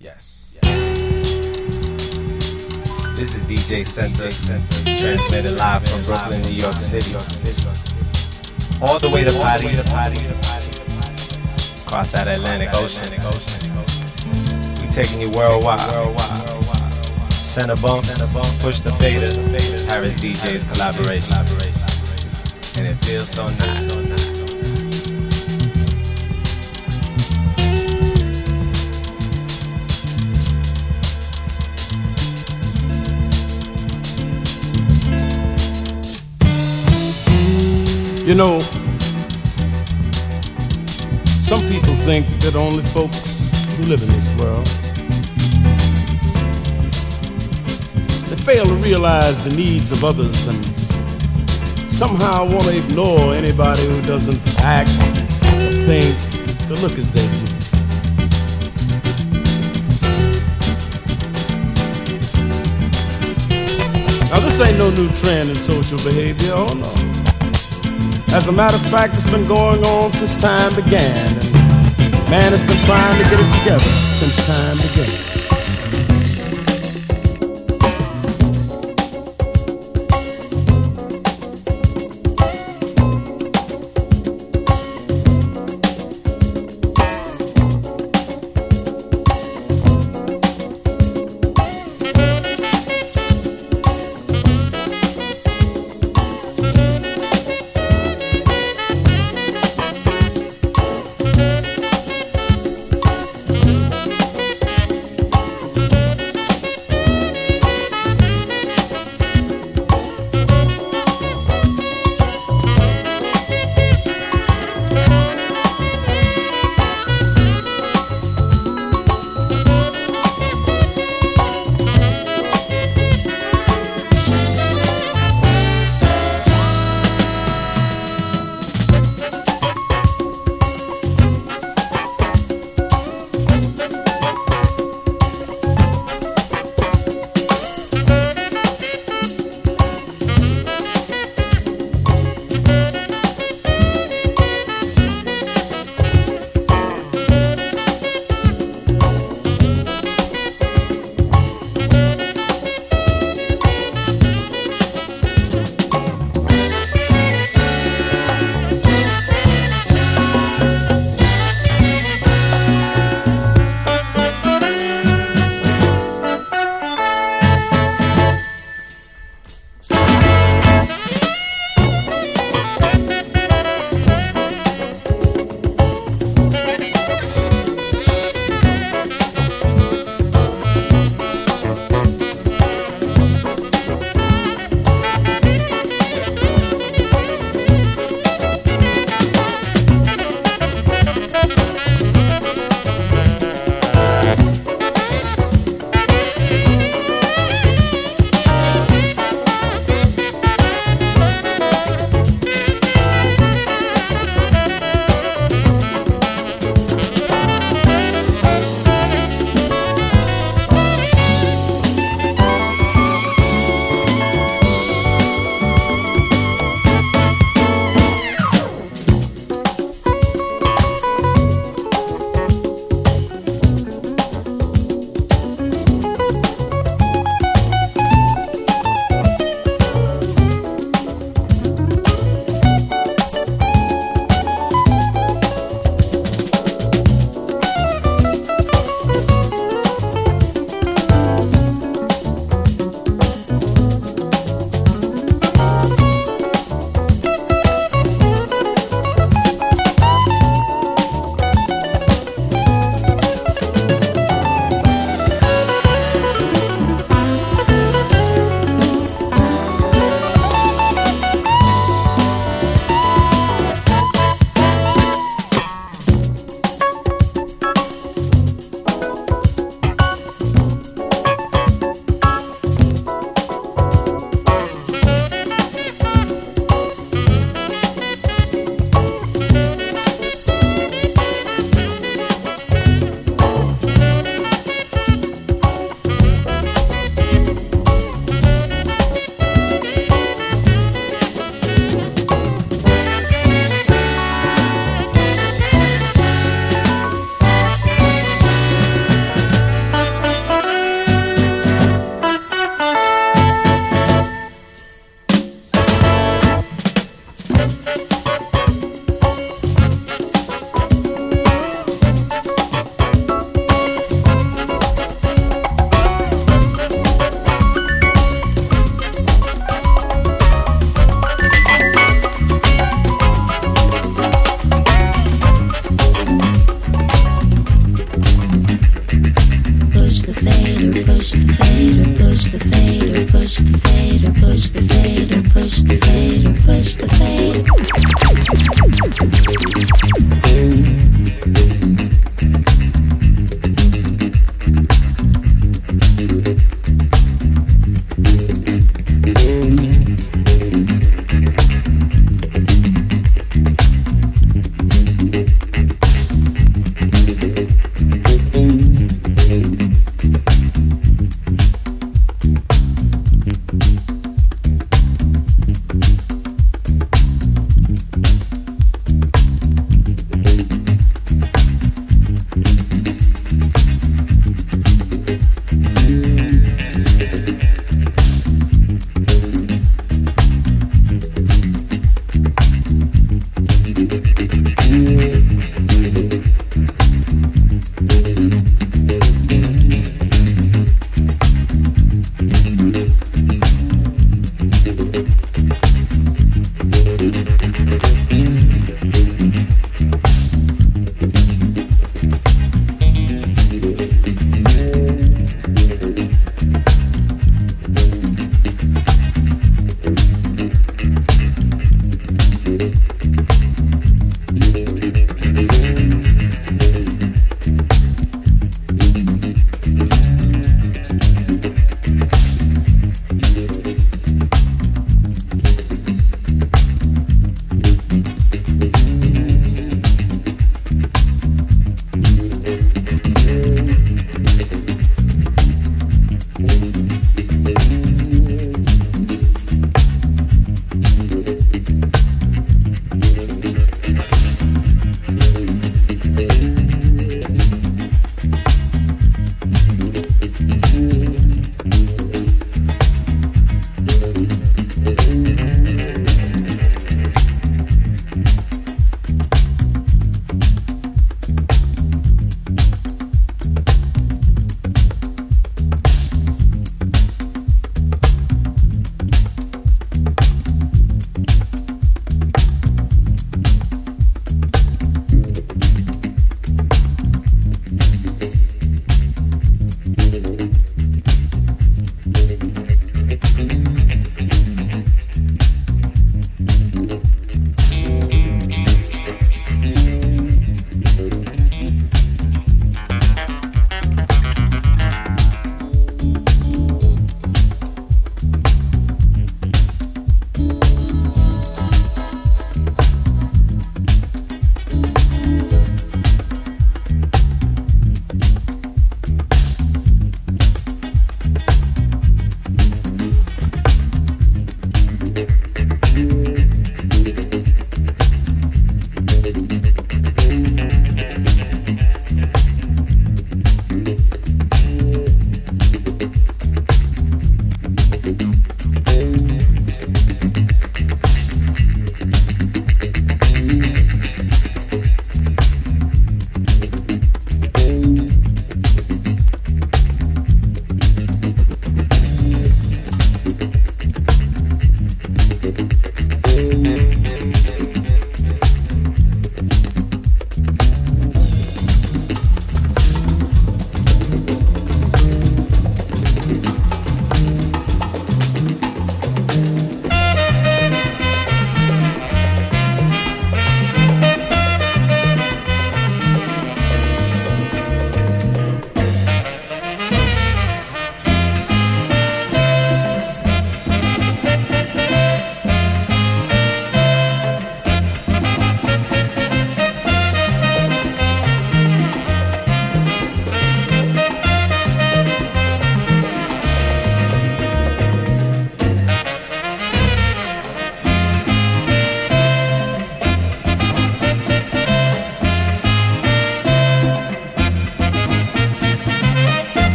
Yes. This is DJ Center, transmitted live from Brooklyn, New York City. All the way to Potty, across that Atlantic Ocean. We taking you worldwide. Center bump, push the fader, Harris DJ's collaboration. And it feels so nice. You know, some people think that only folks who live in this world they fail to realize the needs of others and somehow want to ignore anybody who doesn't act or think to look as they do. Now this ain't no new trend in social behavior, oh no. As a matter of fact, it's been going on since time began. And man has been trying to get it together since time began.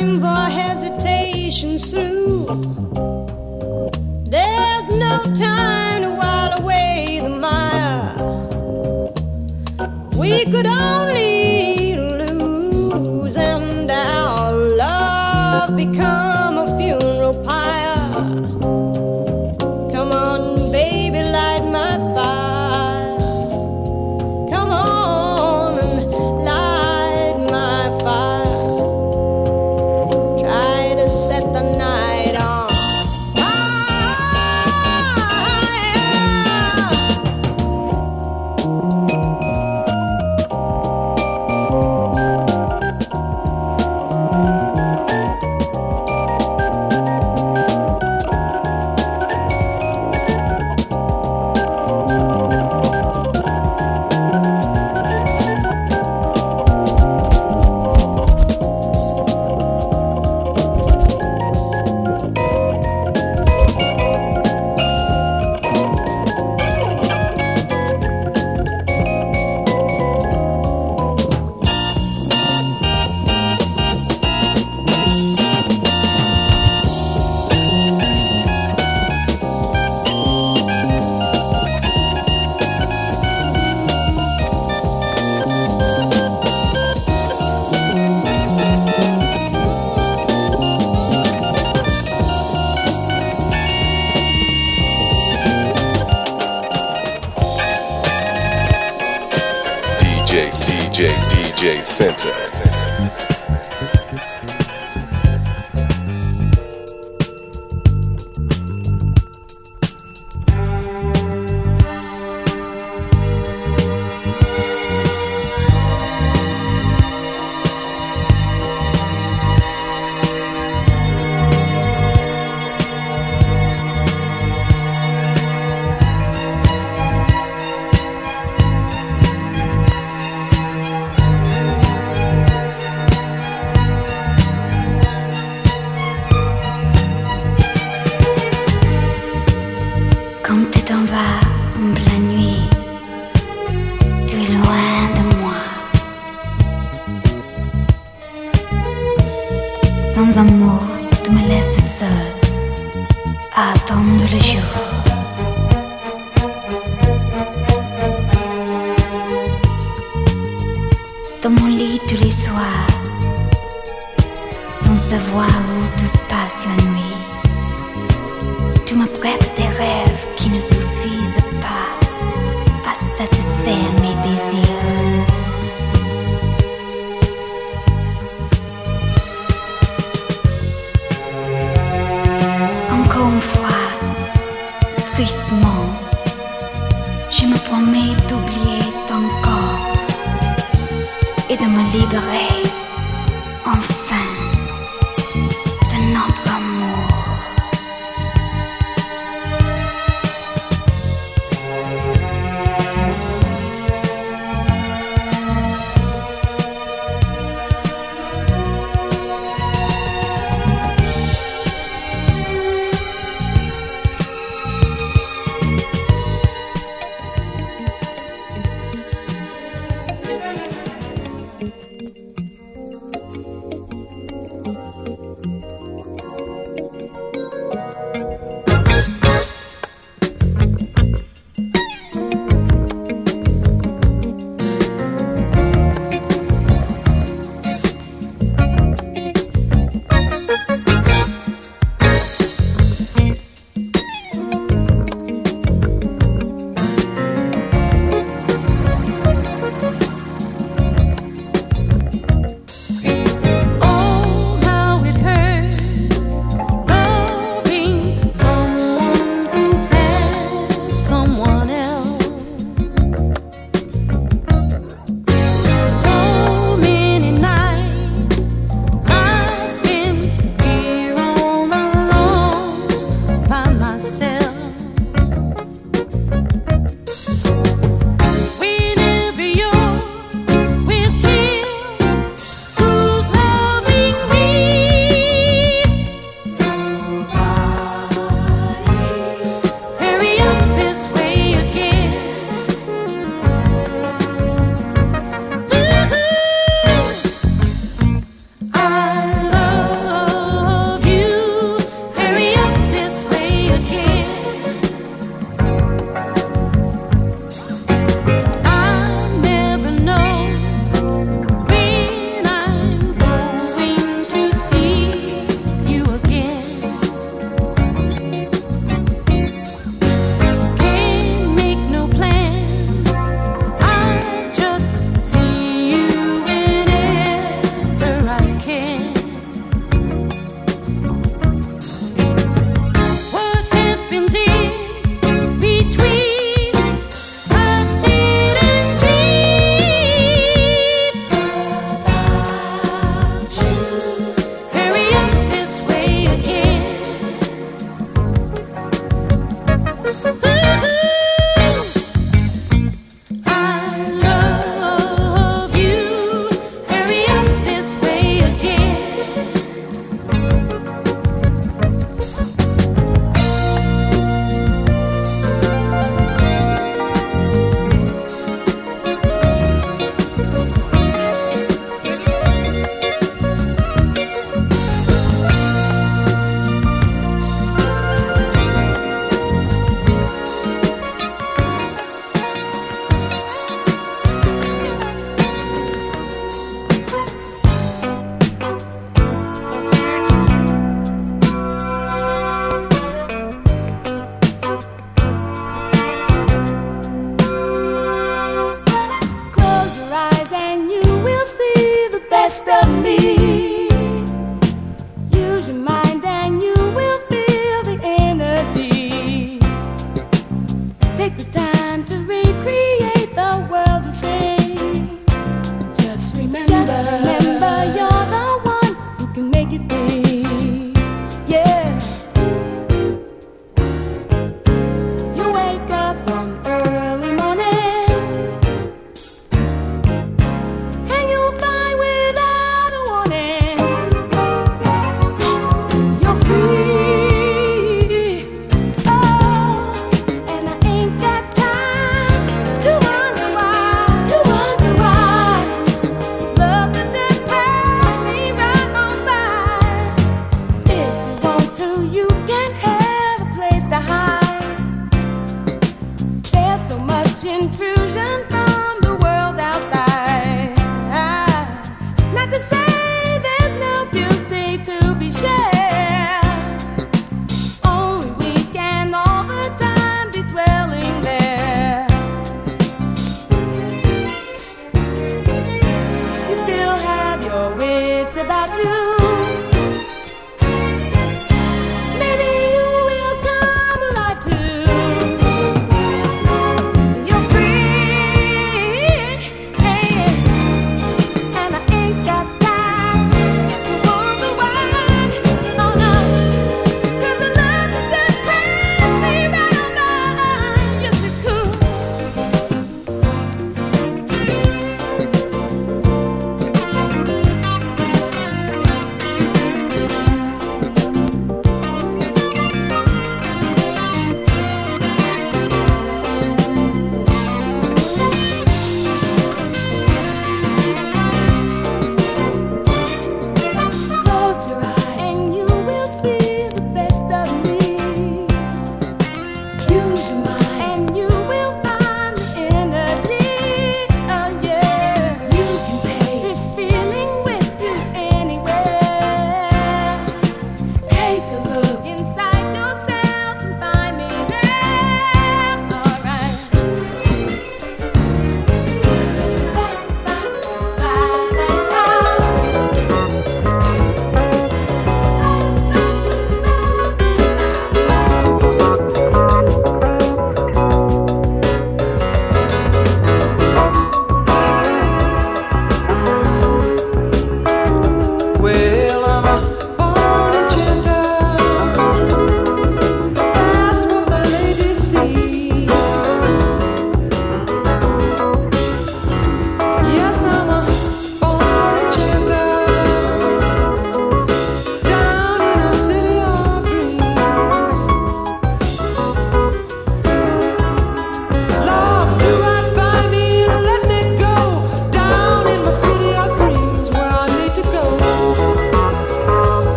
time for hesitation through. There's no time to while away the mile. We could only